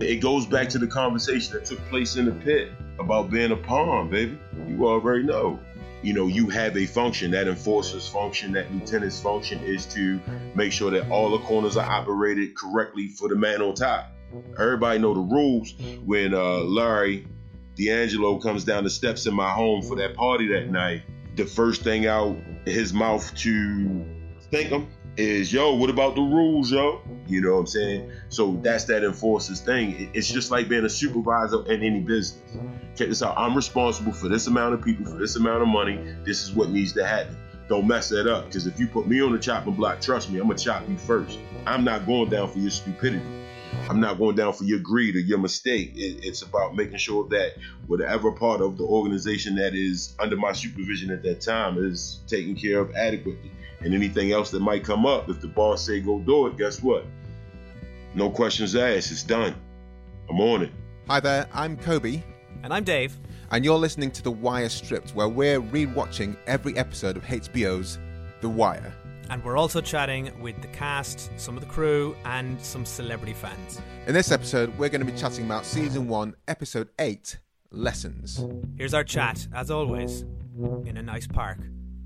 It goes back to the conversation that took place in the pit about being a pawn, baby. You already know. You know, you have a function. That enforcer's function, that lieutenant's function is to make sure that all the corners are operated correctly for the man on top. Everybody know the rules when uh, Larry D'Angelo comes down the steps in my home for that party that night. The first thing out his mouth to thank him is, yo, what about the rules, yo? You know what I'm saying? So that's that enforcer's thing. It's just like being a supervisor in any business. Check this out. I'm responsible for this amount of people, for this amount of money. This is what needs to happen. Don't mess that up. Because if you put me on the chopping block, trust me, I'm going to chop you first. I'm not going down for your stupidity. I'm not going down for your greed or your mistake. It, it's about making sure that whatever part of the organization that is under my supervision at that time is taken care of adequately. And anything else that might come up, if the boss say go do it, guess what? No questions asked. It's done. I'm on it. Hi there, I'm Kobe. And I'm Dave. And you're listening to The Wire Stripped, where we're re-watching every episode of HBO's The Wire. And we're also chatting with the cast, some of the crew, and some celebrity fans. In this episode, we're going to be chatting about season one, episode eight, Lessons. Here's our chat, as always, in a nice park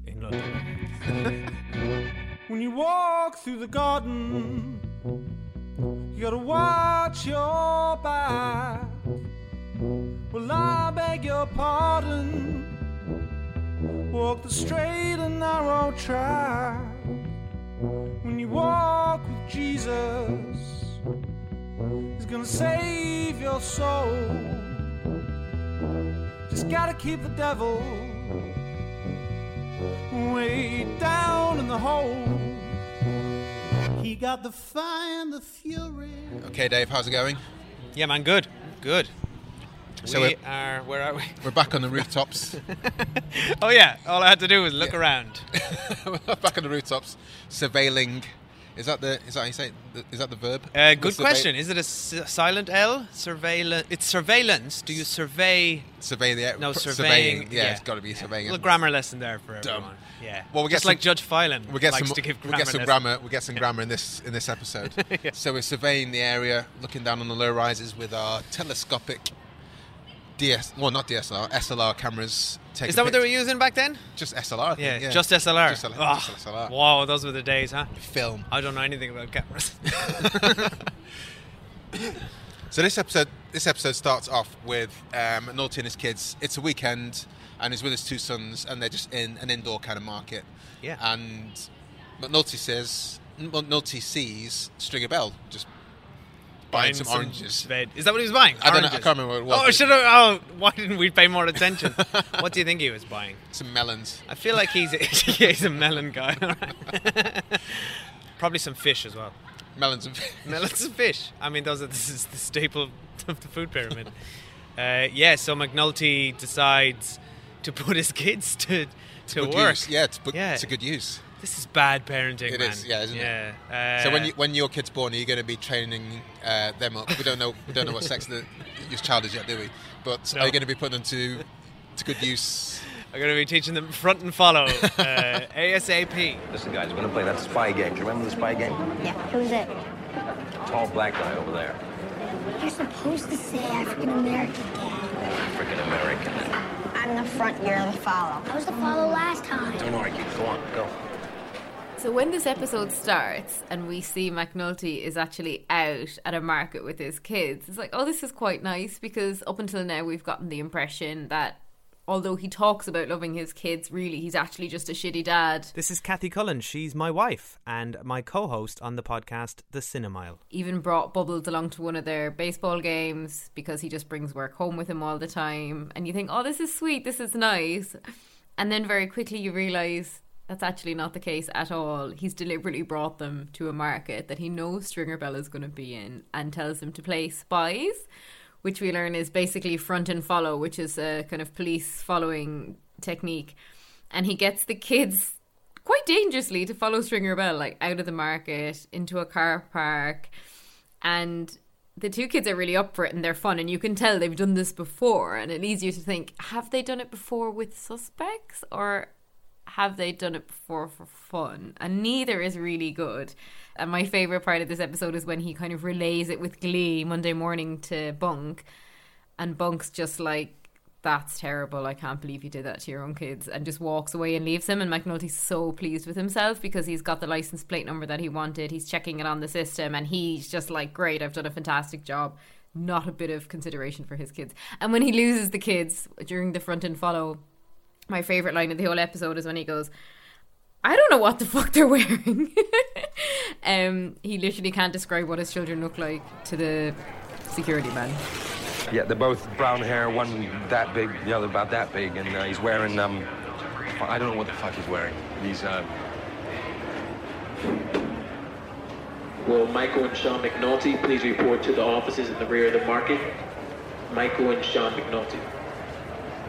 in London. when you walk through the garden, you gotta watch your back. Well, I beg your pardon. Walk the straight and narrow track. When you walk with Jesus, He's gonna save your soul. Just gotta keep the devil way down in the hole. He got the fire and the fury. Okay, Dave, how's it going? Yeah, man, good. Good. So we we're- Where are we? We're back on the rooftops. oh yeah. All I had to do was look around. we're back on the rooftops, surveilling. Is that the? Is that how you say? Is that the verb? Uh, good question. Is it a s- silent L? Surveillance. It's surveillance. Do you survey? Survey the No, pr- surveying. Yeah, it's got to be surveying. A little grammar lesson there for Dumb. everyone. Yeah. Well, we get just like Judge Phelan We get likes some. to give we grammar get some grammar. We get some grammar in this in this episode. Yeah. So we're surveying the area, looking down on the low rises with our telescopic DS. Well, not DSLR, SLR cameras. Is that what they were using back then? Just SLR. Yeah, yeah, just SLR. Just, Oh, just SLR. Wow, those were the days, huh? Film. I don't know anything about cameras. So this episode, this episode starts off with um, Naughty and his kids. It's a weekend, and he's with his two sons, and they're just in an indoor kind of market. Yeah. And McNulty says, McNulty sees Stringer Bell just buying, some, oranges. veg- Is that what he was buying? I don't know, I can't remember what it was, Oh, should have. Oh, why didn't we pay more attention? what do you think he was buying? Some melons. I feel like he's a, he's a melon guy. right. Probably some fish as well. Melons and Melons and fish. I mean, those are this is the staple of the food pyramid. Uh, yeah, so McNulty decides to put his kids to to work. Yeah, it's, but Yeah. it's a good use. This is bad parenting, It man. is, yeah, isn't it? yeah. so when Uh, you, when your kid's born, are you going to be training uh, them up? We don't know. We don't know what sex the, your child is yet, do we? But No. are you going to be putting them to to good use? I'm going to be teaching them front and follow uh, ASAP. Listen, guys, we're gonna play that spy game. Do you remember the spy game? Yeah, who's it? Tall black guy over there. You're supposed to say African American African American. I'm the front, you're the follow. I was the follow last time. Don't argue. Go on, go. So when this episode starts and we see McNulty is actually out at a market with his kids, it's like, oh, this is quite nice because up until now we've gotten the impression that although he talks about loving his kids, really he's actually just a shitty dad. This is Cathy Cullen. She's my wife and my co-host on the podcast The Cinemile. Even brought Bubbles along to one of their baseball games because he just brings work home with him all the time. And you think, oh, this is sweet, this is nice. And then very quickly you realise that's actually not the case at all. He's deliberately brought them to a market that he knows Stringer Bell is going to be in and tells them to play spies, which we learn is basically front and follow, which is a kind of police following technique. And he gets the kids quite dangerously to follow Stringer Bell, like out of the market, into a car park. And the two kids are really up for it and they're fun. And you can tell they've done this before. And it leads you to think have they done it before with suspects? Or have they done it before for fun? And neither is really good. And my favorite part of this episode is when he kind of relays it with glee Monday morning to Bunk, and Bunk's just like, "That's terrible! I can't believe you did that to your own kids," and just walks away and leaves him. And McNulty's so pleased with himself because he's got the license plate number that he wanted. He's checking it on the system, and he's just like, "Great! I've done a fantastic job." Not a bit of consideration for his kids. And when he loses the kids during the front and follow my favorite line of the whole episode is when he goes, I don't know what the fuck they're wearing. um, he literally can't describe what his children look like to the security man. Yeah, they're both brown hair, one that big, the other about that big, and uh, he's wearing, um, I don't know what the fuck he's wearing. He's, uh, Will Michael and Sean McNulty please report to the offices in the rear of the market? Michael and Sean McNulty,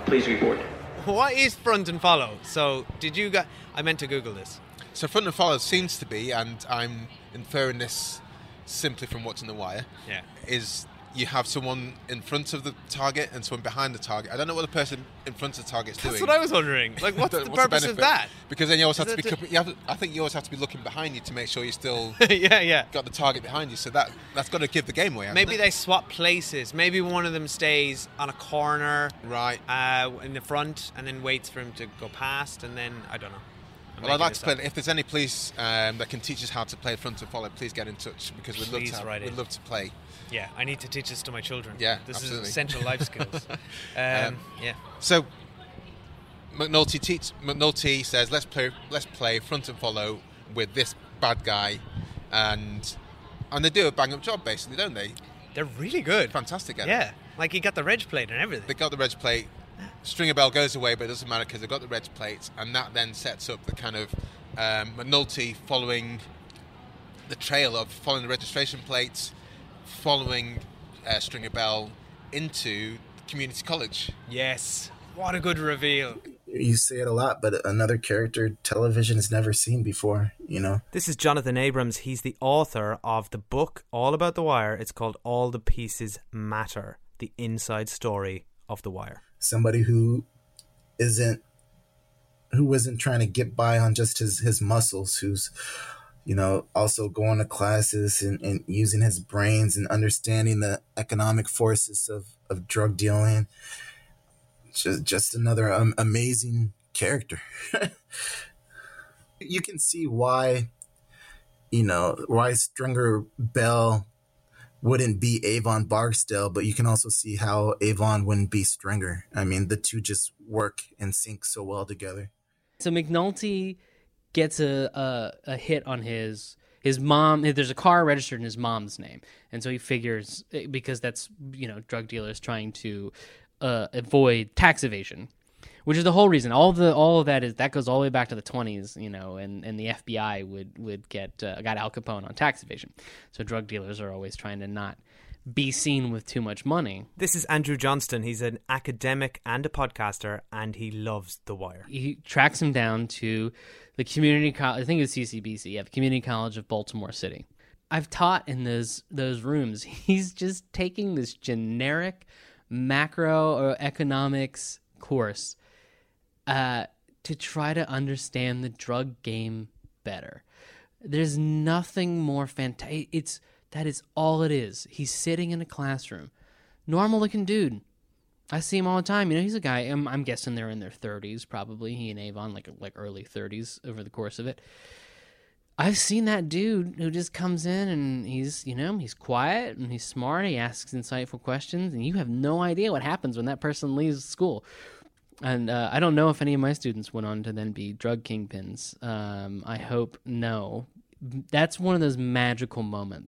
please report. What is front and follow? So, did you guys. I meant to Google this. So front and follow seems to be, and I'm inferring this simply from what's in The Wire. Yeah. Is you have someone in front of the target and someone behind the target. I don't know what the person in front of the target's That's doing. That's what I was wondering. Like, what's the purpose of that? Because then you always have to be. cou- You have, I think you always have to be looking behind you to make sure you still yeah, yeah. got the target behind you. So that that's got to give the game away. Maybe it? they swap places. Maybe one of them stays on a corner, right, uh, in the front, and then waits for him to go past, and then I don't know. I'm Well, I'd like to play. up. If there's any police um, that can teach us how to play front and follow, please get in touch because we'd love to. Have, we'd love to play. Yeah, I need to teach this to my children. Yeah, this absolutely. is essential life skills. Um, Um, yeah. So McNulty teach, McNulty says, "Let's play. Let's play front and follow with this bad guy," and and they do a bang up job, basically, don't they? They're really good. Fantastic it. Yeah, like he got the reg plate and everything. They got the reg plate. Stringer Bell goes away, but it doesn't matter because they've got the reg plate, and that then sets up the kind of um, McNulty following the trail of following the registration plates, following uh, Stringer Bell into community college. Yes. What a good reveal. You say it a lot, but another character television has never seen before, you know? This is Jonathan Abrams. He's the author of the book all about The Wire. It's called All the Pieces Matter The Inside Story of The Wire. Somebody who isn't who isn't trying to get by on just his his muscles, who's you know, also going to classes and, and using his brains and understanding the economic forces of, of drug dealing. Just, just another um, amazing character. you can see why, you know, why Stringer Bell wouldn't be Avon Barksdale, but you can also see how Avon wouldn't be Stringer. I mean, the two just work and sync so well together. So McNulty gets a, a a hit on his his mom. There's a car registered in his mom's name, and so he figures eh, because that's you know drug dealers trying to uh, avoid tax evasion, which is the whole reason. All the all of that is that goes all the way back to the 20s, you know, and, and the FBI would would get uh, got Al Capone on tax evasion. So drug dealers are always trying to not be seen with too much money. This is Andrew Johnstone. He's an academic and a podcaster, and he loves The Wire. he tracks him down to the community college. I think it was CCBC, yeah, the Community College of Baltimore City. I've taught in those those rooms. He's just taking this generic macro or economics course uh, to try to understand the drug game better. There's nothing more fantastic. It's that is all it is. He's sitting in a classroom, normal looking dude. I see him all the time. You know, he's a guy. I'm, I'm guessing they're in their 30s, probably. He and Avon, like like early 30s over the course of it. I've seen that dude who just comes in and he's, you know, he's quiet and he's smart. He asks insightful questions, and you have no idea what happens when that person leaves school. And uh, I don't know if any of my students went on to then be drug kingpins. Um, I hope no. That's one of those magical moments.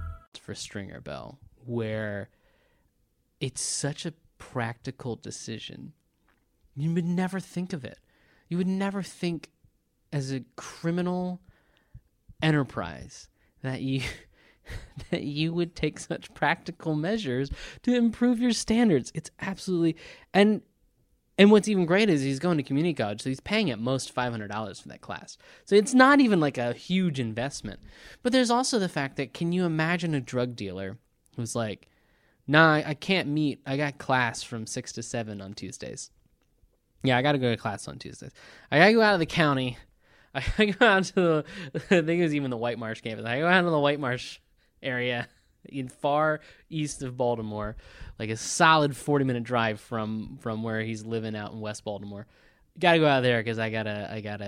For Stringer Bell, where it's such a practical decision. You would never think of it. You would never think as a criminal enterprise that you that you would take such practical measures to improve your standards. It's absolutely and and what's even great is he's going to community college, so he's paying at most five hundred dollars for that class. So it's not even like a huge investment. But there's also the fact that can you imagine a drug dealer who's like, "Nah, I can't meet. I got class from six to seven on Tuesdays. Yeah, I got to go to class on Tuesdays. I got to go out of the county. I go out to the. I think it was even the White Marsh campus. I go out to the White Marsh area in far east of Baltimore, like a solid forty minute drive from from where he's living out in West Baltimore. Got to go out there because I gotta I gotta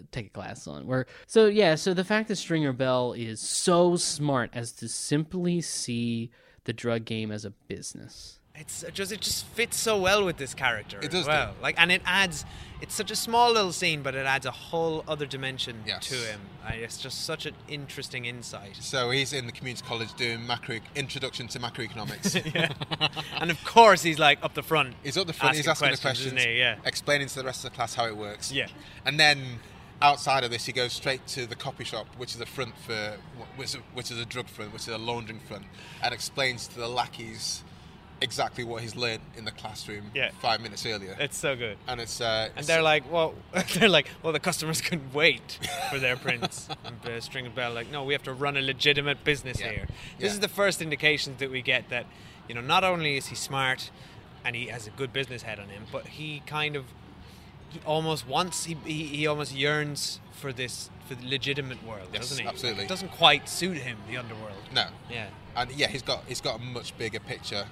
uh, take a class on where. So yeah, so the fact that Stringer Bell is so smart as to simply see the drug game as a business. It's just it just fits so well with this character. It does do. well. Like, and it adds. It's such a small little scene, but it adds a whole other dimension Yes. to him. It's just such an interesting insight. So he's in the community college doing macro introduction to macroeconomics. yeah. And of course, he's like up the front. He's up the front. he's asking the questions, questions, isn't he? Yeah. explaining to the rest of the class how it works. Yeah. And then outside of this, he goes straight to the copy shop, which is a front for which is, which is a drug front, which is a laundering front, and explains to the lackeys exactly what he's learned in the classroom Yeah. five minutes earlier. It's so good. and it's uh, And they're like, well, they're like, well, the customers can wait for their prints. and uh, Stringer Bell, like, no, we have to run a legitimate business Yeah. here. This Yeah. is the first indications that we get that, you know, not only is he smart and he has a good business head on him, but he kind of, he almost wants, he, he, he almost yearns for this, for the legitimate world, Yes, doesn't he? absolutely. It doesn't quite suit him, the underworld. no. Yeah. And yeah, he's got he's got a much bigger picture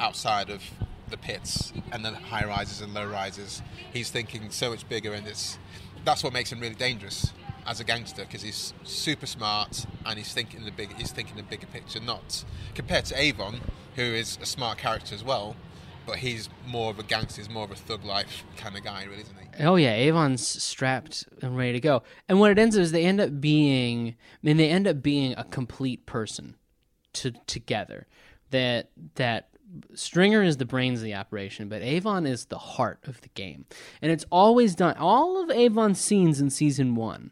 outside of the pits and the high rises and low rises. He's thinking so much bigger, and it's that's what makes him really dangerous as a gangster because he's super smart and he's thinking the big he's thinking the bigger picture. Not compared to Avon, who is a smart character as well, but he's more of a gangster, he's more of a thug life kind of guy, really, isn't he? Oh yeah, Avon's strapped and ready to go. And what it ends up is they end up being, I mean, they end up being a complete person to together. That that Stringer is the brains of the operation, but Avon is the heart of the game, and it's always done. All of Avon's scenes in season one,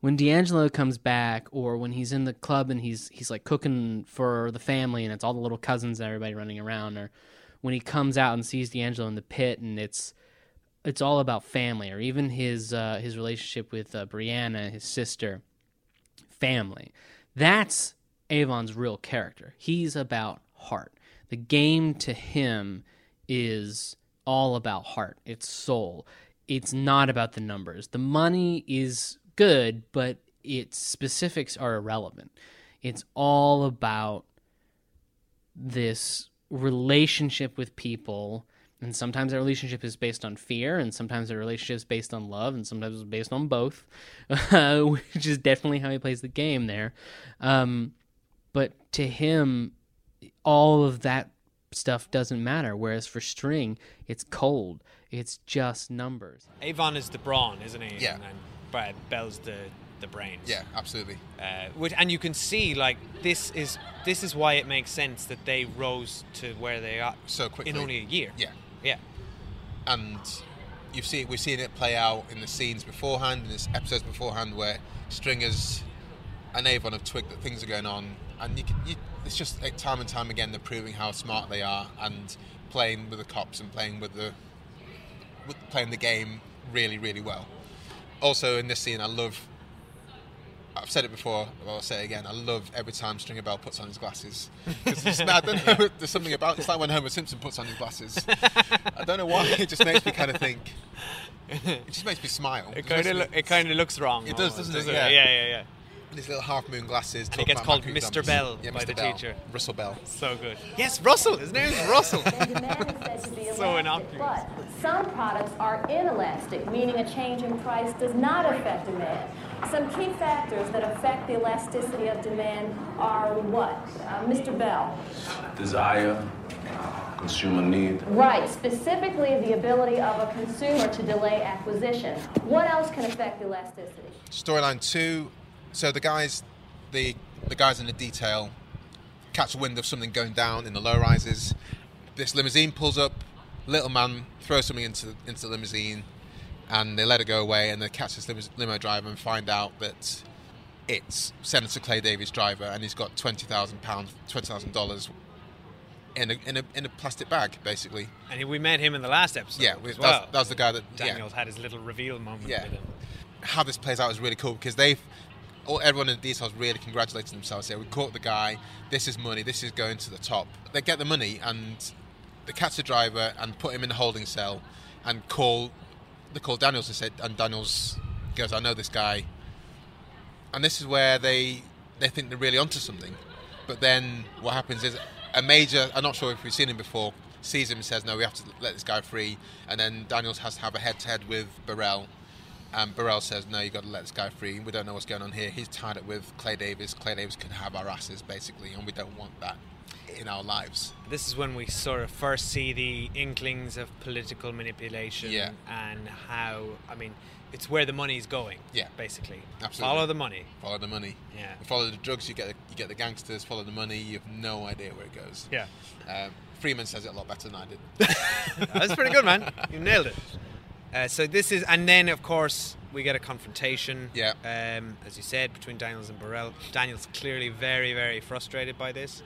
when D'Angelo comes back, or when he's in the club and he's he's like cooking for the family, and it's all the little cousins and everybody running around, or when he comes out and sees D'Angelo in the pit, and it's it's all about family, or even his uh, his relationship with uh, Brianna, his sister, family. That's Avon's real character. He's about heart. The game to him is all about heart. It's soul. It's not about the numbers. The money is good, but its specifics are irrelevant. It's all about this relationship with people and sometimes that relationship is based on fear and sometimes the relationship is based on love and sometimes it's based on both which is definitely how he plays the game there um, but to him all of that stuff doesn't matter whereas for string it's cold it's just numbers Avon is the brawn, isn't he? Yeah. And, and Brad Bell's the the brains. Yeah, absolutely. Uh, which, and you can see like this is this is why it makes sense that they rose to where they are So quickly in only a year. Yeah. Yeah. and you've seen we've seen it play out in the scenes beforehand, in the episodes beforehand, where Stringers and Avon have twigged that things are going on, and you can, you, it's just like, time and time again they're proving how smart they are and playing with the cops and playing with the with, playing the game really really well. Also in this scene, I love. I've said it before, but I'll say it again. I love every time Stringer Bell puts on his glasses. I don't know, there's something about it's like when Homer Simpson puts on his glasses. I don't know why. It just makes me kind of think. It just makes me smile. It kind of lo- it kind of looks wrong. It does, almost, doesn't it? Yeah, Yeah. yeah, yeah. These little half moon glasses. And he gets called Mr. dumps. Bell yeah, by Mr. the Bell. teacher. Russell Bell. So good. Yes, Russell. His name is Russell. so innocuous. But some products are inelastic, meaning a change in price does not affect demand. Some key factors that affect the elasticity of demand are what? Uh, Mr. Bell. Desire, consumer need. Right, specifically the ability of a consumer to delay acquisition. What else can affect elasticity? Storyline two. So the guys, the the guys in the detail, catch wind of something going down in the low rises. This limousine pulls up. Little man throws something into into the limousine, and they let it go away. And they catch this limo, limo driver and find out that it's Senator Clay Davis' driver, and he's got twenty thousand pounds, twenty thousand dollars in a, in a in a plastic bag, basically. And we met him in the last episode. Yeah, we- as that was- well. that was the guy that- yeah. Daniels had his little reveal moment Yeah. with him. how this plays out is really cool because they've Oh, everyone in the details really congratulating themselves here. We caught the guy. This is money. This is going to the top. They get the money and they catch the driver and put him in the holding cell and call. They call Daniels and said, and Daniels goes, "I know this guy." And this is where they they think they're really onto something. But then what happens is a major. I'm not sure if we've seen him before. Sees him and says, "No, we have to let this guy free." And then Daniels has to have a head-to-head with Burrell. And Burrell says, "No, you've got to let this guy free. We don't know what's going on here. He's tied up with Clay Davis. Clay Davis can have our asses, basically, and we don't want that in our lives." This is when we sort of first see the inklings of political manipulation Yeah. and how, I mean, it's where the money's going. Yeah. basically. Absolutely. Follow the money. Follow the money. Yeah. You follow the drugs, you get the, you get the gangsters. Follow the money. You have no idea where it goes. Yeah. Um, Freamon says it a lot better than I did. That's pretty good, man. You nailed it. Uh, so this is, and then of course we get a confrontation. Yeah. Um, as you said, between Daniels and Burrell. Daniels clearly very, very frustrated by this,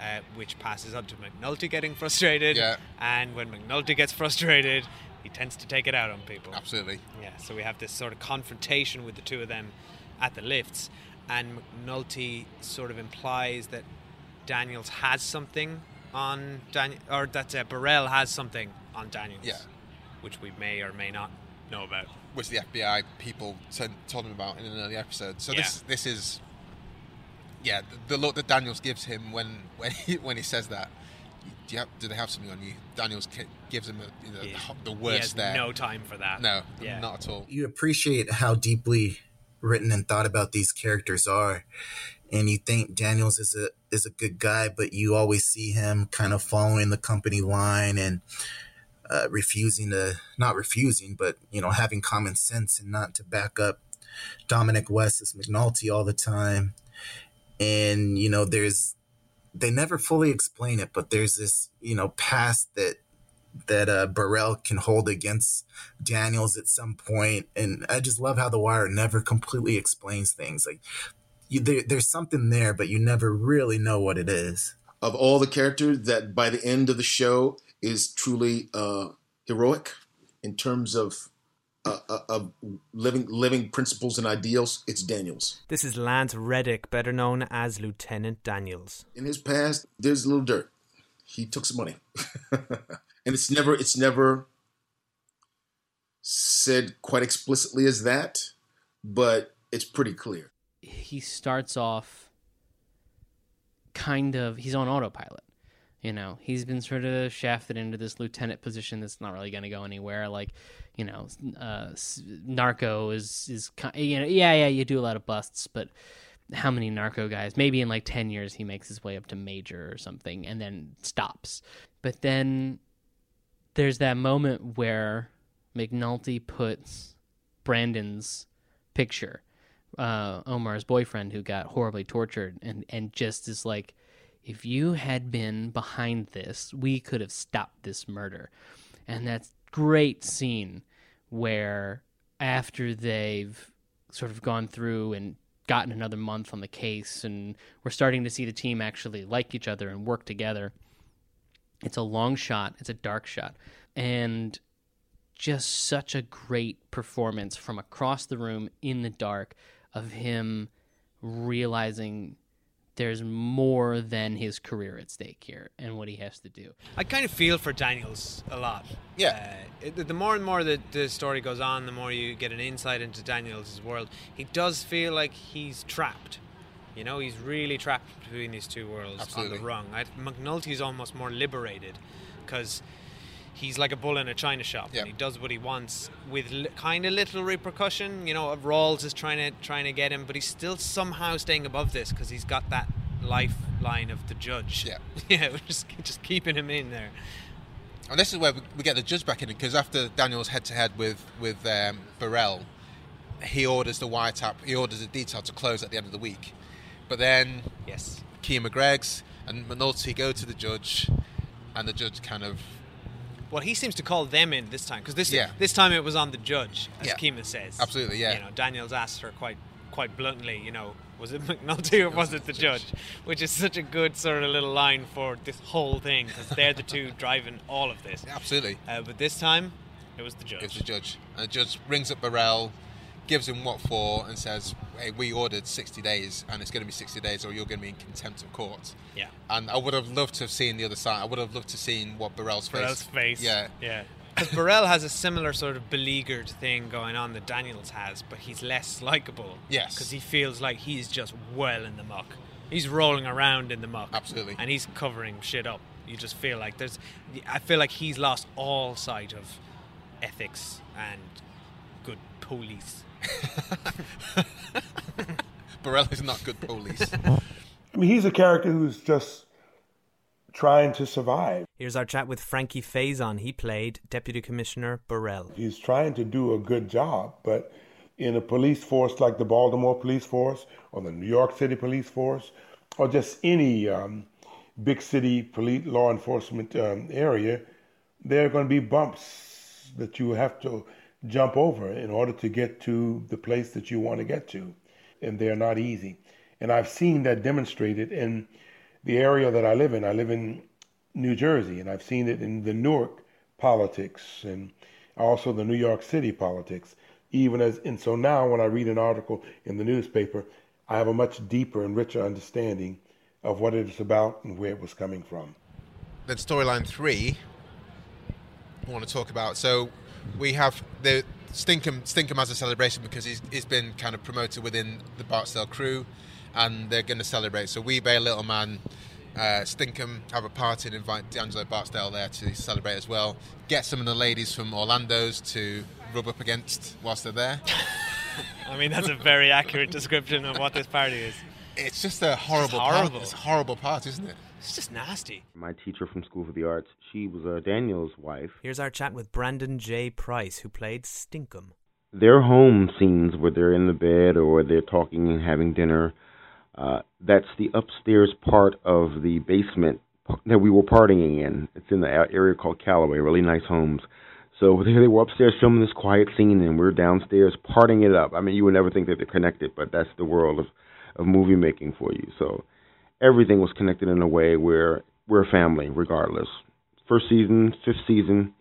uh, which passes on to McNulty getting frustrated. Yeah. And when McNulty gets frustrated, he tends to take it out on people. Absolutely. Yeah. So we have this sort of confrontation with the two of them at the lifts, and McNulty sort of implies that Daniels has something on Daniel, or that uh, Burrell has something on Daniels. Yeah. Which we may or may not know about. which the FBI people said, told him about in an early episode. So this this is yeah the, the look that Daniels gives him when when he when he says that. Do, you have, do they have something on you? Daniels gives him a, you know, the ho- the He worst has there. no time for that. No, Yeah. not at all. you appreciate how deeply written and thought about these characters are and you think Daniels is a is a good guy but you always see him kind of following the company line and uh, refusing to not refusing but you know having common sense and not to back up Dominic West as McNulty all the time and you know there's they never fully explain it but there's this you know past that that uh, Burrell can hold against Daniels at some point, and I just love how The Wire never completely explains things. Like, you, there, there's something there, but you never really know what it is. of all the characters that by the end of the show is truly uh, heroic in terms of uh, uh, of living living principles and ideals, it's Daniels. This is Lance Reddick, better known as Lieutenant Daniels. In his past, there's a little dirt. He took some money, and it's never it's never said quite explicitly as that, but it's pretty clear. he starts off kind of he's on autopilot you know he's been sort of shafted into this lieutenant position that's not really going to go anywhere like you know uh narco is is you know yeah yeah you do a lot of busts but how many narco guys? Maybe in like 10 years he makes his way up to major or something and then stops. But then there's that moment where McNulty puts Brandon's picture, uh, Omar's boyfriend who got horribly tortured, and, and just is like, if you had been behind this, we could have stopped this murder. And that's great scene where after they've sort of gone through and gotten another month on the case and we're starting to see the team actually like each other and work together. It's a long shot, it's a dark shot. And just such a great performance from across the room in the dark of him realizing there's more than his career at stake here and what he has to do. I kind of feel for Daniels a lot. Yeah. Uh, it, the more and more that the story goes on, the more you get an insight into Daniels' world. He does feel like he's trapped. You know, he's really trapped between these two worlds Absolutely. on the rung. I, McNulty's almost more liberated because he's like a bull in a china shop. And he does what he wants with li- kind of little repercussion. You know, Rawls is trying to trying to get him, but he's still somehow staying above this because he's got that lifeline of the judge. Yeah. yeah, just just keeping him in there. And this is where we, we get the judge back in because after Daniel's head to head with with um, Burrell, he orders the wiretap, he orders the detail to close at the end of the week. But then, yes, Kima Greggs and McNulty go to the judge, and the judge kind of Well, he seems to call them in this time because this Yeah. this time it was on the judge, as Yeah. Kima says. Absolutely, yeah. You know, Daniels asked her quite quite bluntly, you know, was it McNulty or was it the judge? Which is such a good sort of little line for this whole thing because they're the two driving all of this. absolutely Uh, but this time, it was the judge. it's the judge, and the judge rings up Burrell, gives him what for, and says, "Hey, we ordered 60 days, and it's going to be 60 days, or you're going to be in contempt of court." Yeah. And I would have loved to have seen the other side. I would have loved to have seen what Burrell's face. Burrell's face. Yeah. Yeah. Because Burrell has a similar sort of beleaguered thing going on that Daniels has, but he's less likable. Yes. Because he feels like he's just well in the muck. He's rolling around in the muck. Absolutely. And he's covering shit up. You just feel like there's. I feel like he's lost all sight of ethics and good police. Burrell is not good police. I mean, he's a character who's just trying to survive. Here's our chat with Frankie Faison. He played Deputy Commissioner Burrell. He's trying to do a good job, but in a police force like the Baltimore Police Force or the New York City Police Force or just any um, big city police law enforcement um, area, there are going to be bumps that you have to jump over in order to get to the place that you want to get to, and they're not easy. And I've seen that demonstrated in the area that I live in. I live in New Jersey, and I've seen it in the Newark politics and also the New York City politics. Even as, and so now when I read an article in the newspaper, I have a much deeper and richer understanding of what it is about and where it was coming from. then storyline three I want to talk about. So we have the Stinkum Stinkum has a celebration because he's he's been kind of promoted within the Barksdale crew and they're going to celebrate. So Wee-Bey Little Man uh, Stinkum have a party and invite D'Angelo Barksdale there to celebrate as well. Get some of the ladies from Orlando's to rub up against whilst they're there. I mean, that's a very accurate description of what this party is. It's just a horrible, horrible. Part. It's a horrible party, isn't it? It's just nasty. My teacher from School for the Arts, she was uh, Daniel's wife. Here's our chat with Brandon J. Price, who played Stinkum. Their home scenes where they're in the bed or they're talking and having dinner, uh, that's the upstairs part of the basement that we were partying in. It's in the area called Callaway, really nice homes. So they they were upstairs filming this quiet scene, and we're downstairs partying it up. I mean, you would never think that they're connected, but that's the world of, of movie making for you. So everything was connected in a way where we're a family, regardless. First season, fifth season,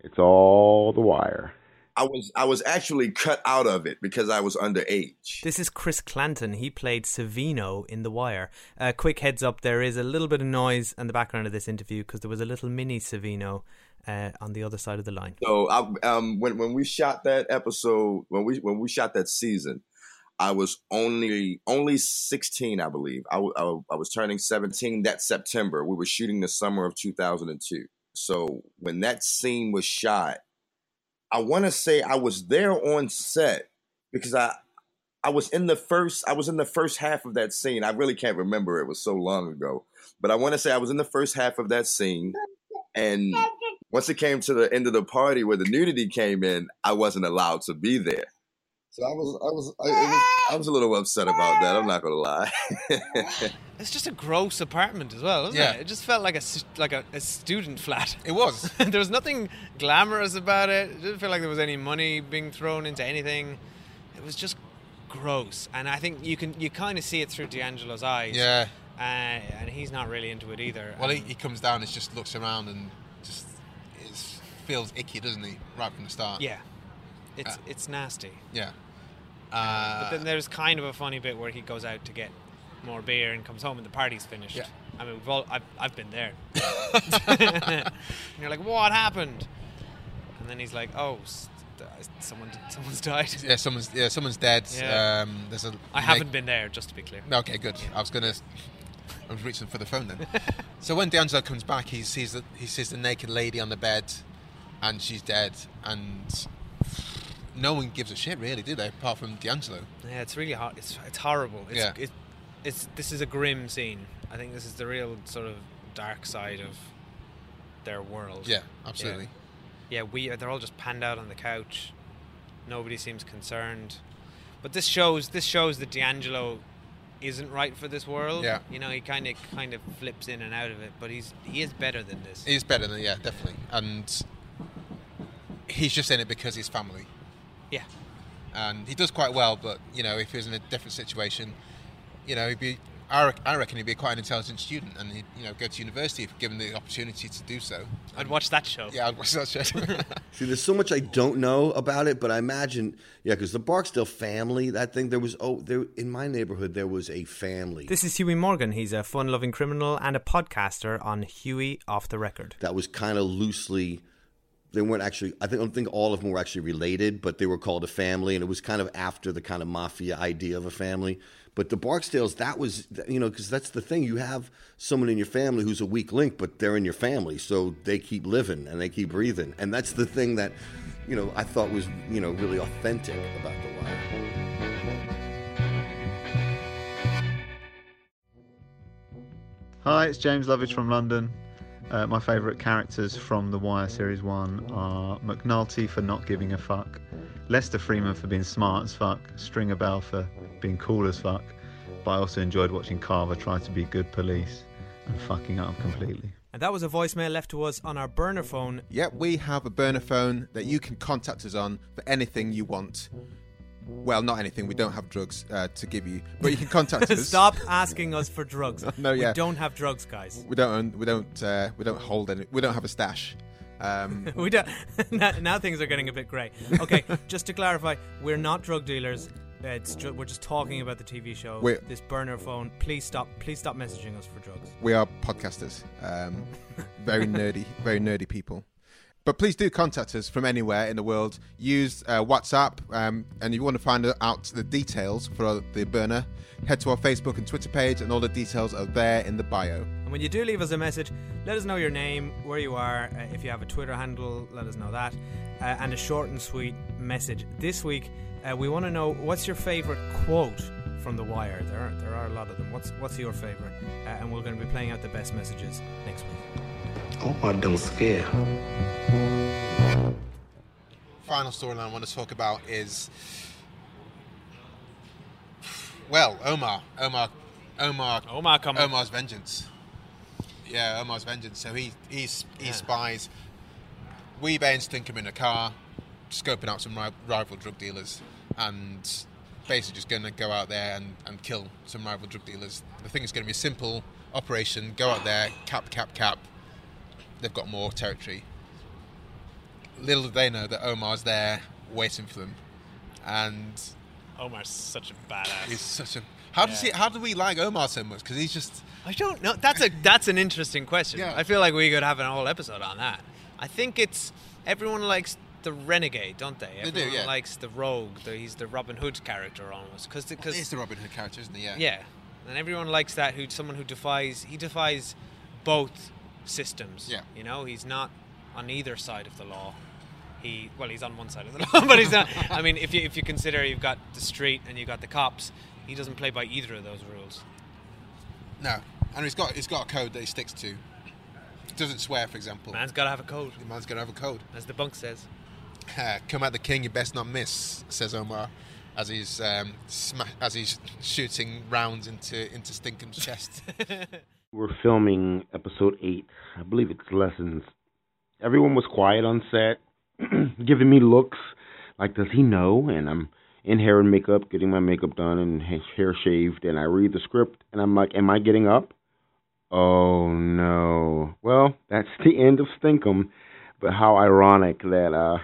it's all the wire. I was I was actually cut out of it because I was underage. This is Chris Clanton. He played Savino in The Wire. Uh, quick heads up: there is a little bit of noise in the background of this interview because there was a little mini Savino uh, on the other side of the line. So I, um, when when we shot that episode, when we when we shot that season, I was only only sixteen, I believe. I was turning seventeen that September. We were shooting the summer of two thousand and two. So when that scene was shot, I want to say I was there on set because I I was in the first I was in the first half of that scene. I really can't remember it was so long ago. But I want to say I was in the first half of that scene and once it came to the end of the party where the nudity came in, I wasn't allowed to be there. So I was I was I, it was, I was a little upset about that. I'm not going to lie. It's just a gross apartment as well, isn't Yeah. it? It just felt like a s- like a, a student flat. It was. there was nothing glamorous about it. It didn't feel like there was any money being thrown into anything. It was just gross, and I think you can you kind of see it through D'Angelo's eyes. Yeah. uh, and he's not really into it either. Well, he, he comes down and just looks around and just is, feels icky, doesn't he? Right from the start. yeah, it's Uh, it's nasty. Yeah. Uh, but then there's kind of a funny bit where he goes out to get more beer and comes home and the party's finished. Yeah. I mean, we've all I've, I've been there. and you're like, what happened? And then he's like, oh, someone someone's died. yeah, someone's yeah, someone's dead. Yeah. Um, there's a. I haven't been there, just to be clear. Okay, good. I was gonna. I was reaching for the phone then. so when D'Angelo comes back, he sees that he sees the naked lady on the bed, and she's dead, and no one gives a shit really, do they? Apart from D'Angelo. Yeah, it's really hard. It's it's horrible. It's, Yeah. it, it's this is a grim scene. I think this is the real sort of dark side of their world. Yeah, absolutely. Yeah, yeah we they're all just panned out on the couch. Nobody seems concerned. But this shows this shows that D'Angelo isn't right for this world. Yeah. You know, he kind of kind of flips in and out of it, but he's he is better than this. He's better than yeah, definitely, and he's just in it because he's family. Yeah. and he does quite well. But you know, if he was in a different situation, you know, he'd be. I, I reckon he'd be quite an intelligent student, and he'd you know go to university if given the opportunity to do so. I'd watch that show. Yeah, I'd watch that show. See, there's so much I don't know about it, but I imagine, yeah, because the Barksdale family, that thing, there was, oh, there in my neighborhood, there was a family This is Huey Morgan. He's a fun-loving criminal and a podcaster on Huey Off the Record. that was kind of loosely. They weren't actually. I think I don't think all of them were actually related, but they were called a family, and it was kind of after the kind of mafia idea of a family. But the Barksdales, that was you know because that's the thing. You have someone in your family who's a weak link, but they're in your family, so they keep living and they keep breathing, and that's the thing that you know I thought was you know really authentic about the Wire. Hi, it's James Lovage from London. Uh, my favourite characters from The Wire Series 1 are McNulty for not giving a fuck, Lester Freamon for being smart as fuck, Stringer Bell for being cool as fuck, but I also enjoyed watching Carver try to be good police and fucking up completely. And that was a voicemail left to us on our burner phone. Yep, we have a burner phone that you can contact us on for anything you want. Well, not anything. We don't have drugs uh, to give you, but you can contact us. Stop asking us for drugs. No, yeah. We don't have drugs, guys. We don't. We don't. Uh, we don't hold any. We don't have a stash. Um, we don't. now, now things are getting a bit grey. Okay, just to clarify, we're not drug dealers. It's ju- we're just talking about the TV show. We're- this burner phone. Please stop. Please stop messaging us for drugs. we are podcasters. Um, very nerdy. Very nerdy people. But please do contact us from anywhere in the world. Use uh, WhatsApp, um, and if you want to find out the details for the burner, head to our Facebook and Twitter page, and all the details are there in the bio. And when you do leave us a message, let us know your name, where you are. Uh, if you have a Twitter handle, let us know that. Uh, and a short and sweet message. This week, uh, we want to know what's your favourite quote from The Wire. There are, there are a lot of them. What's, what's your favourite? Uh, and we're going to be playing out the best messages next week. Oh, Omar don't scare. Final storyline I want to talk about is, well, Omar, Omar, Omar, Omar, come on. Omar's vengeance. Yeah, Omar's vengeance. So he he's, he Yeah. spies. Wee-Bey and Stinkum in a car, scoping out some ri- rival drug dealers, and basically just going to go out there and, and kill some rival drug dealers. The thing is going to be a simple operation. Go out there, cap, cap, cap. They've got more territory. Little do they know that Omar's there waiting for them, and Omar's such a badass. he's such a. How does Yeah. he? How do we like Omar so much? Because he's just. I don't know. That's a that's an interesting question. Yeah. I feel like we could have a whole episode on that. I think it's everyone likes the renegade, don't they? They do, Everyone yeah. likes the rogue. The, he's the Robin Hood character almost. Because because He's the Robin Hood character, isn't he? Yeah. yeah, and everyone likes that. Who someone who defies he defies both systems. Yeah. you know he's not on either side of the law. He well he's on one side of the law, but he's not. I mean, if you if you consider you've got the street and you've got the cops, he doesn't play by either of those rules. No, and he's got he's got a code that he sticks to. He doesn't swear, for example. Man's got to have a code. The man's got to have a code. As the bunk says. Come at the king, you best not miss, says Omar, as he's um, sma- as he's shooting rounds into into Stinkum's chest. We're filming episode eight. I believe it's lessons. Everyone was quiet on set, giving me looks like, does he know? And I'm in hair and makeup, getting my makeup done and hair shaved, and I read the script, and I'm like, am I getting up? Oh no. Well, that's the end of Stinkum, but how ironic that uh,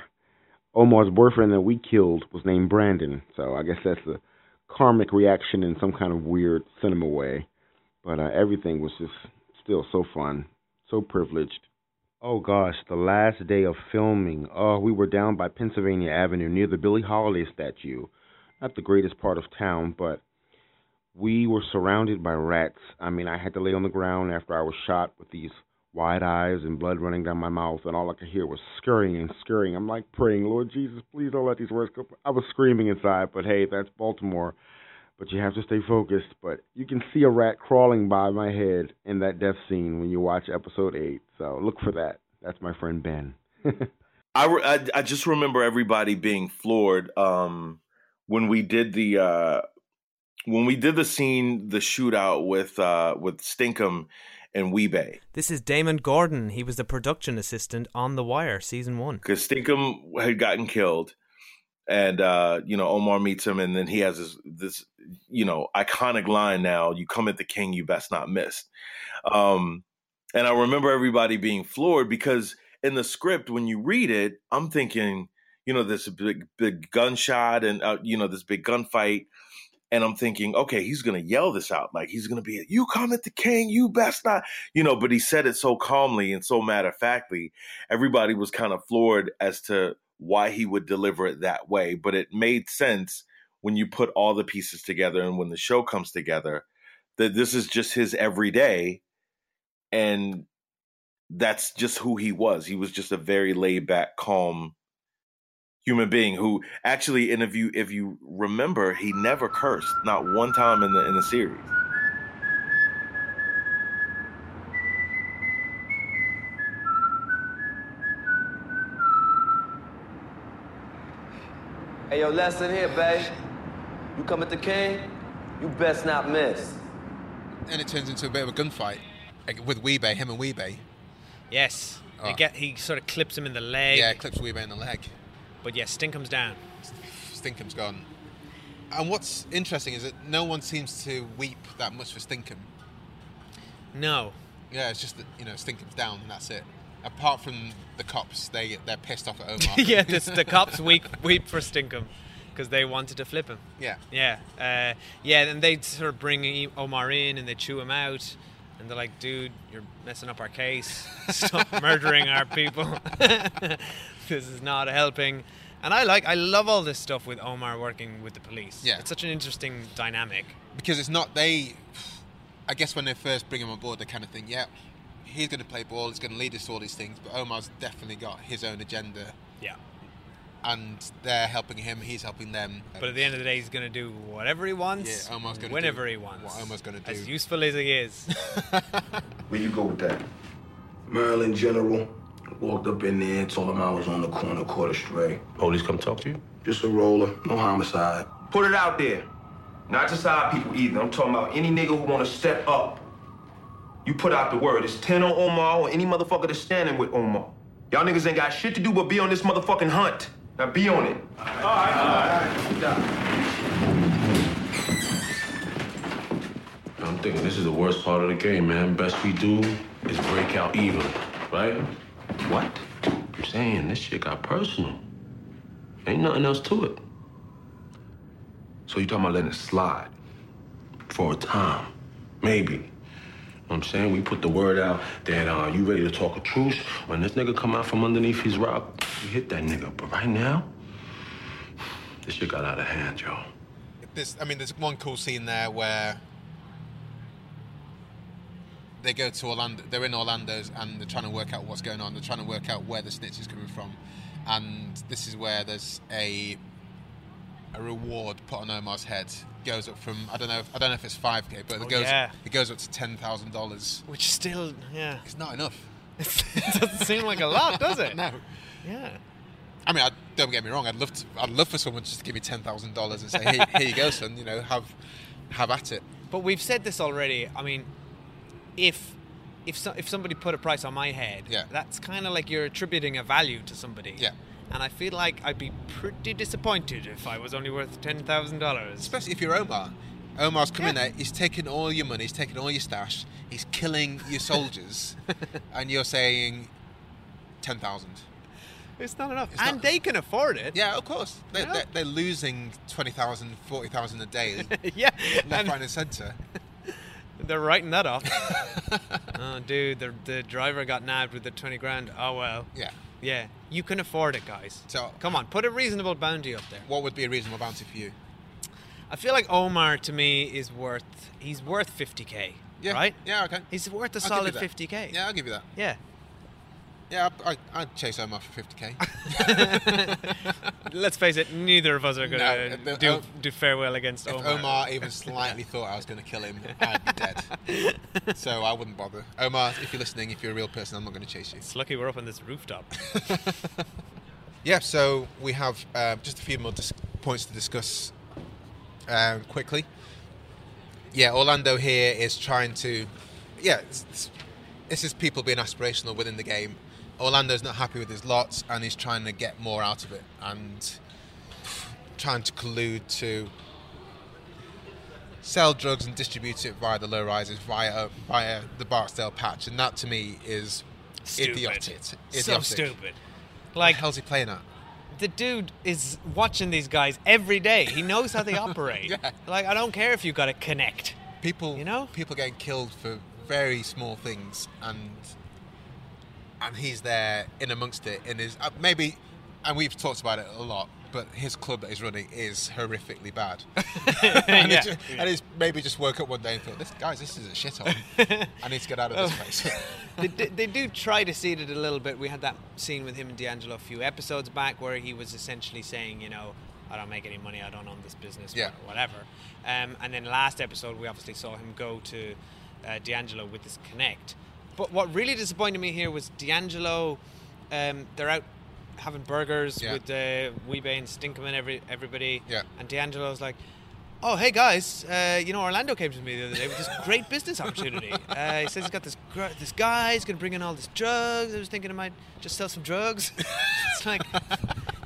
Omar's boyfriend that we killed was named Brandon. So I guess that's a karmic reaction in some kind of weird cinema way. But uh, everything was just still so fun, so privileged. Oh gosh, the last day of filming. Oh, we were down by Pennsylvania Avenue near the Billie Holiday statue. Not the greatest part of town, but we were surrounded by rats. I mean, I had to lay on the ground after I was shot with these wide eyes and blood running down my mouth, and all I could hear was scurrying and scurrying. I'm like praying, Lord Jesus, please don't let these words go. I was screaming inside, but hey, that's Baltimore. But you have to stay focused. But you can see a rat crawling by my head in that death scene when you watch episode 8. So look for that. That's my friend Ben. I, re- I, I just remember everybody being floored um, when we did the uh, when we did the scene, the shootout with uh, with Stinkum and Wee-Bey. This is Damond Gordon. He was the production assistant on The Wire season one. because Stinkum had gotten killed, and uh, you know Omar meets him, and then he has this this you know iconic line. Now you come at the king, you best not miss. Um, and I remember everybody being floored because in the script, when you read it, I'm thinking, you know, this big big gunshot and uh, you know this big gunfight. And I'm thinking, okay, he's gonna yell this out, like he's gonna be, "You come at the king, you best not," you know. But he said it so calmly and so matter of factly. Everybody was kind of floored as to why he would deliver it that way. But it made sense when you put all the pieces together and when the show comes together that this is just his everyday, and that's just who he was. He was just a very laid back, calm human being who actually and if you if you remember he never cursed not one time in the in the series Hey, yo, lesson here, babe. You come at the king, you best not miss. And it turns into a bit of a gunfight like, with Wee-Bey, him and Wee-Bey. Yes. Oh. get he sort of clips him in the leg. Yeah, clips Wee-Bey in the leg. But yeah, Stinkum's down. Stinkum's gone. And what's interesting is that no one seems to weep that much for Stinkum. No. Yeah, it's just that you know Stinkum's down and that's it. Apart from the cops, they they're pissed off at Omar. yeah, this, the cops weep weep for Stinkum because they wanted to flip him. Yeah. Yeah. Uh, yeah, and they sort of bring Omar in and they chew him out. And they're like, dude, you're messing up our case. Stop murdering our people. this is not helping. And I like, I love all this stuff with Omar working with the police. Yeah. It's such an interesting dynamic. because it's not they. I guess when they first bring him on board, they kind of think, yeah, he's going to play ball, he's going to lead us to all these things. But Omar's definitely got his own agenda. Yeah. And they're helping him, he's helping them. But at the end of the day, he's going to do whatever he wants, Yeah, Omar's gonna whenever do he wants. what Omar's gonna do. As useful as he is. Where you go with that? Maryland General walked up in there told him I was on the corner, caught a stray. Police come talk to you? Just a roller, no homicide. Put it out there. Not just our people either. I'm talking about any nigga who wanna step up. You put out the word. It's 10 on Omar or any motherfucker that's standing with Omar. Y'all niggas ain't got shit to do but be on this motherfucking hunt. Now be on it. Alright, alright, alright. I'm thinking this is the worst part of the game, man. Best we do is break out even, right? What? I'm saying this shit got personal. Ain't nothing else to it. So you talking about letting it slide? For a time, maybe. I'm saying we put the word out that uh, you ready to talk a truce. When this nigga come out from underneath his rock, we hit that nigga. But right now, this shit got out of hand, yo. There's, I mean, there's one cool scene there where they go to Orlando. They're in Orlando's and they're trying to work out what's going on. They're trying to work out where the snitch is coming from, and this is where there's a a reward put on Omar's head. Goes up from I don't know if, I don't know if it's five k, but Oh, it goes yeah. it goes up to ten thousand dollars. Which still, yeah, it's not enough. it doesn't seem like a lot, does it? no. Yeah. I mean, I, don't get me wrong. I'd love to. I'd love for someone just to give me ten thousand dollars and say, hey, here you go, son. You know, have have at it." But we've said this already. I mean, if if so, if somebody put a price on my head, Yeah. that's kind of like you're attributing a value to somebody. Yeah. And I feel like I'd be pretty disappointed if I was only worth ten thousand dollars. Especially if you're Omar. Omar's coming there. He's taking all your money. He's taking all your stash. He's killing your soldiers, and you're saying ten thousand. It's not enough. It's and not- they can afford it. Yeah, of course. They, Yeah. they're, they're losing 20,000, 40,000 a day. yeah. Left, and right, and centre. They're writing that off. oh, dude, the, the driver got nabbed with the 20 grand. Oh, well. Yeah. Yeah. You can afford it, guys. So, Come on, put a reasonable bounty up there. What would be a reasonable bounty for you? I feel like Omar, to me, is worth, he's worth 50k. Yeah. Right? Yeah, okay. He's worth a I'll give solid you that. 50k. Yeah, I'll give you that. Yeah. Yeah, I, I, I'd chase Omar for 50k. Let's face it, neither of us are going to the- do, O- do farewell against If Omar. Omar even slightly thought I was going to kill him, I'd be dead. So I wouldn't bother. Omar, if you're listening, if you're a real person, I'm not going to chase you. It's lucky we're up on this rooftop. Yeah, so we have um, just a few more dis- points to discuss um, quickly. Yeah, Orlando here is trying to. Yeah, it's, it's- this is people being aspirational within the game. Orlando's not happy with his lots and he's trying to get more out of it and trying to collude to sell drugs and distribute it via the low rises, via via the Barksdale patch, and that to me is Stupid. idiotic. So Idiotic. stupid. Like, how's he playing at? the dude is watching these guys every day. He knows how they operate. Yeah. Like I don't care if you got to connect. People, You know? people getting killed for very small things, and and he's there in amongst it. In his uh, maybe, and we've talked about it a lot. But his club that he's running is horrifically bad, and, Yeah. it ju- and he's maybe just woke up one day and thought, "This guys, this is a shithole. I need to get out of this Oh. place." they, do- they do try to seed it a little bit. We had that scene with him and D'Angelo a few episodes back where he was essentially saying, you know, I don't make any money, I don't own this business, Yeah. wha- whatever. Um, and then last episode, we obviously saw him go to uh, D'Angelo with this connect. But what really disappointed me here was D'Angelo. Um, they're out having burgers Yeah. with uh, Wee-Bey and Stinkum and every, everybody. Yeah. And D'Angelo's like, Oh, hey guys! Uh, you know, Orlando came to me the other day with this great business opportunity. Uh, he says he's got this gr- this guy. He's going to bring in all this drugs. I was thinking I might just sell some drugs. it's like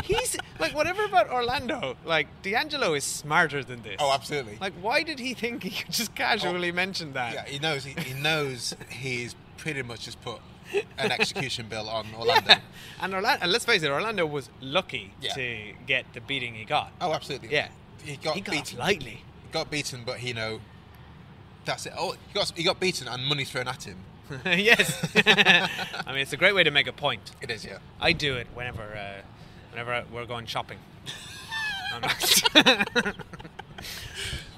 he's like whatever about Orlando. Like D'Angelo is smarter than this. Oh, absolutely. Like, why did he think he could just casually mention that? yeah, he knows. He, he knows he's pretty much just put an execution bill on Orlando. And Orlando, and let's face it, Orlando was lucky Yeah. to get the beating he got. Oh, absolutely. Yeah, he got he got beaten lightly. He got beaten, but you know, that's it. Oh, he got he got beaten and money thrown at him. yes. I mean, it's a great way to make a point. It is, yeah. I do it whenever, uh, whenever we're going shopping.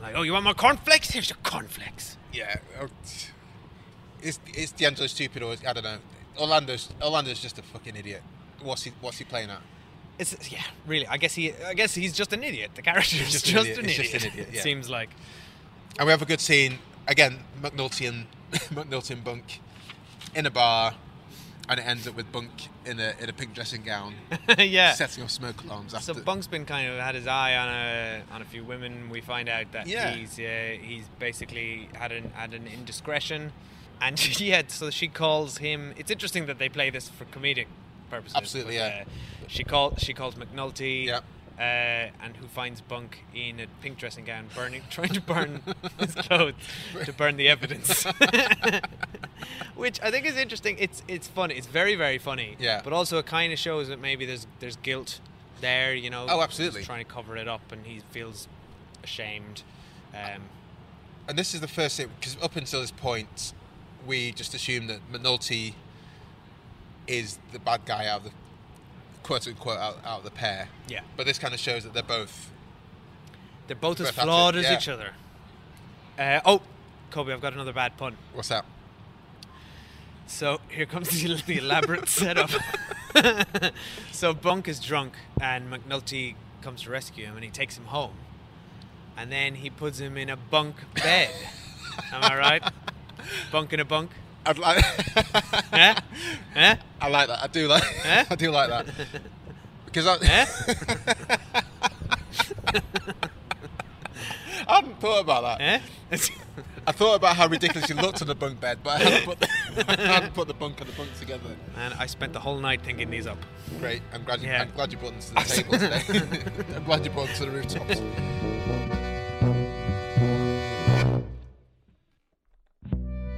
Like, oh, you want more cornflakes? Here's your cornflakes. Yeah. Is is D'Angelo stupid or I don't know? Orlando's Orlando's just a fucking idiot. What's he What's he playing at? It's yeah, really. I guess he, I guess he's just an idiot. The character is Just just, an idiot. It's just an idiot, It seems like. And we have a good scene again. McNulty and McNulty and Bunk in a bar, and it ends up with Bunk in a in a pink dressing gown, yeah. setting off smoke alarms. After So Bunk's been kind of had his eye on a on a few women. We find out that Yeah. he's uh, he's basically had an had an indiscretion, and she, yeah. So she calls him. It's interesting that they play this for comedic purposes. Absolutely, but, yeah. Uh, she call she calls McNulty. Yeah. Uh, and who finds Bunk in a pink dressing gown, burning, trying to burn his clothes to burn the evidence, which I think is interesting. It's it's funny. It's very very funny. Yeah. But also it kind of shows that maybe there's there's guilt there. You know. Oh, absolutely. He's trying to cover it up, and he feels ashamed. Um, and this is the first thing because up until this point, we just assume that McNulty is the bad guy out of the quote unquote out, out of the pair. Yeah. But this kind of shows that they're both they're both as Both at it, flawed as yeah. each other. Uh, oh, Kobe, I've got another bad pun. What's that? So here comes the, the elaborate setup. so Bunk is drunk, and McNulty comes to rescue him, and he takes him home, and then he puts him in a bunk bed. Am I right? Bunk in a bunk. I'd like. Eh? Eh? I like that. I do like. Eh? I do like that because I. Eh? I hadn't thought about that. Eh? I thought about how ridiculous you looked on the bunk bed, but I hadn't put the, I hadn't put the bunk and the bunk together. And I spent the whole night thinking these up. Great. I'm glad you, Yeah. I'm glad you brought them to the table today. I'm glad you brought them to the rooftops.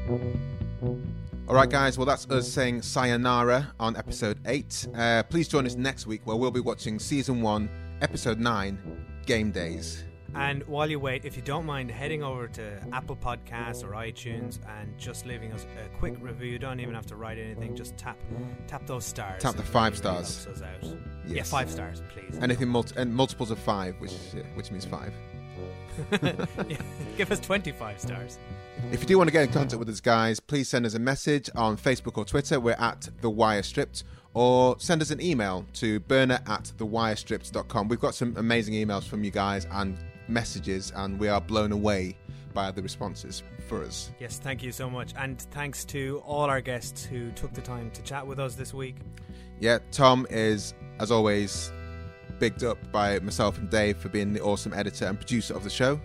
All right, guys. Well, that's us saying sayonara on episode eight. Uh, please join us next week where we'll be watching season one, episode nine, Game Days. And while you wait, if you don't mind heading over to Apple Podcasts or iTunes and just leaving us a quick review, you don't even have to write anything. Just tap tap those stars. Tap the five really stars. helps us out. Yeah, Yes. five stars, please. Anything multi- and multiples of five, which which means five. Give us 25 stars. If you do want to get in contact with us, guys, please send us a message on Facebook or Twitter. We're at The Wire Stripped. Or send us an email to burner at thewirestripped.com. We've got some amazing emails from you guys and messages, and we are blown away by the responses for us. Yes, thank you so much. And thanks to all our guests who took the time to chat with us this week. Yeah, Tom is, as always, bigged up by myself and Dave for being the awesome editor and producer of the show.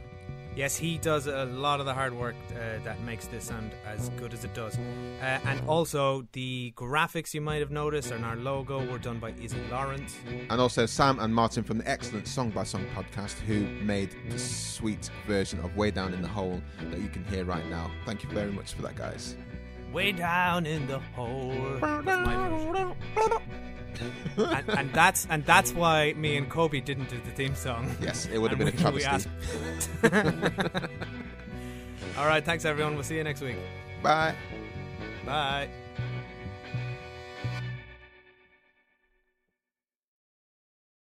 Yes, he does a lot of the hard work uh, that makes this sound as good as it does. Uh, and also, the graphics you might have noticed and our logo were done by Izzy Lawrence. And also Sam and Martin from the excellent Song by Song podcast who made the sweet version of Way Down in the Hole that you can hear right now. Thank you very much for that, guys. Way down in the hole. That's my version. and, and that's and that's why me and Kobe didn't do the theme song. Yes, it would have been a we- we travesty. All right, thanks everyone. We'll see you next week. Bye. Bye.